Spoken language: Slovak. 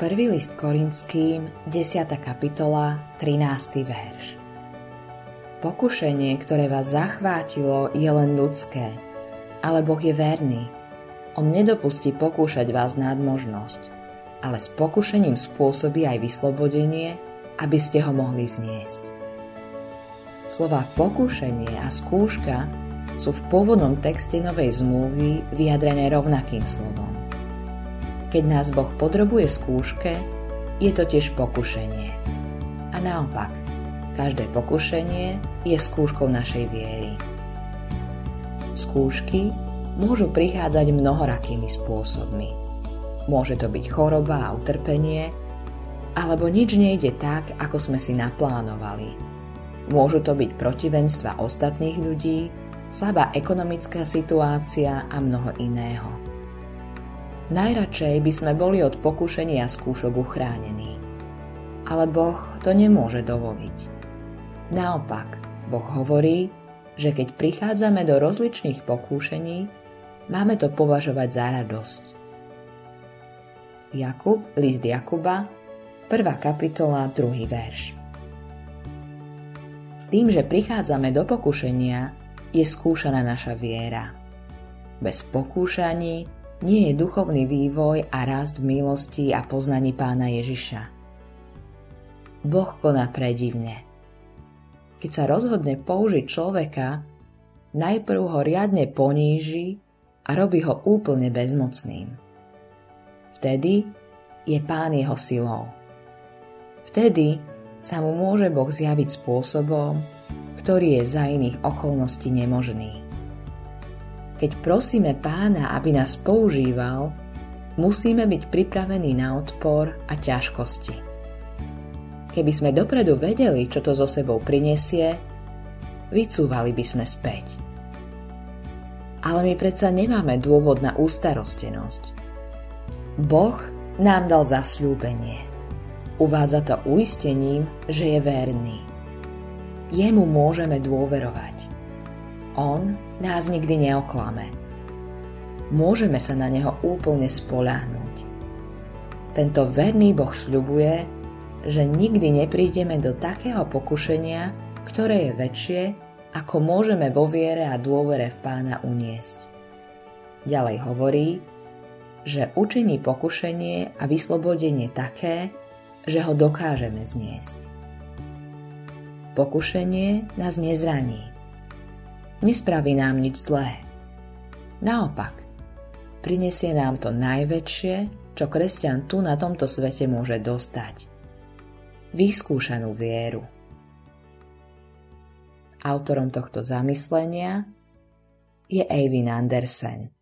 Prvý list Korinským, 10. kapitola, 13. verš. Pokušenie, ktoré vás zachvátilo, je len ľudské, ale Boh je verný. On nedopustí pokúšať vás nad možnosť, ale s pokušením spôsobí aj vyslobodenie, aby ste ho mohli zniesť. Slova pokušenie a skúška sú v pôvodnom texte Novej zmluvy vyjadrené rovnakým slovom. Keď nás Boh podrobuje skúške, je to tiež pokušenie. A naopak, každé pokušenie je skúškou našej viery. Skúšky môžu prichádzať mnohorakými spôsobmi. Môže to byť choroba a utrpenie, alebo nič nejde tak, ako sme si naplánovali. Môžu to byť protivenstva ostatných ľudí, slabá ekonomická situácia a mnoho iného. Najradšej by sme boli od pokušenia a skúšok uchránení. Ale Boh to nemôže dovoliť. Naopak, Boh hovorí, že keď prichádzame do rozličných pokúšení, máme to považovať za radosť. Jakub, list Jakuba, 1. kapitola, 2. verš. Tým, že prichádzame do pokušenia, je skúšaná naša viera. Bez pokúšaní nie je duchovný vývoj a rast v milosti a poznaní pána Ježiša. Boh koná predivne. Keď sa rozhodne použiť človeka, najprv ho riadne poníži a robí ho úplne bezmocným. Vtedy je pán jeho silou. Vtedy sa mu môže Boh zjaviť spôsobom, ktorý je za iných okolností nemožný. Keď prosíme pána, aby nás používal, musíme byť pripravení na odpor a ťažkosti. Keby sme dopredu vedeli, čo to so sebou prinesie, vycúvali by sme späť. Ale my predsa nemáme dôvod na ústarostenosť. Boh nám dal zasľúbenie. Uvádza to uistením, že je verný. Jemu môžeme dôverovať. On nás nikdy neoklame. Môžeme sa na neho úplne spoľahnúť. Tento verný Boh sľubuje, že nikdy neprídeme do takého pokušenia, ktoré je väčšie, ako môžeme vo viere a dôvere v pána uniesť. Ďalej hovorí, že učiní pokušenie a vyslobodenie také, že ho dokážeme zniesť. Pokušenie nás nezraní, nespraví nám nič zlé. Naopak, prinesie nám to najväčšie, čo kresťan tu na tomto svete môže dostať. Vyskúšanú vieru. Autorom tohto zamyslenia je Eivin Andersen.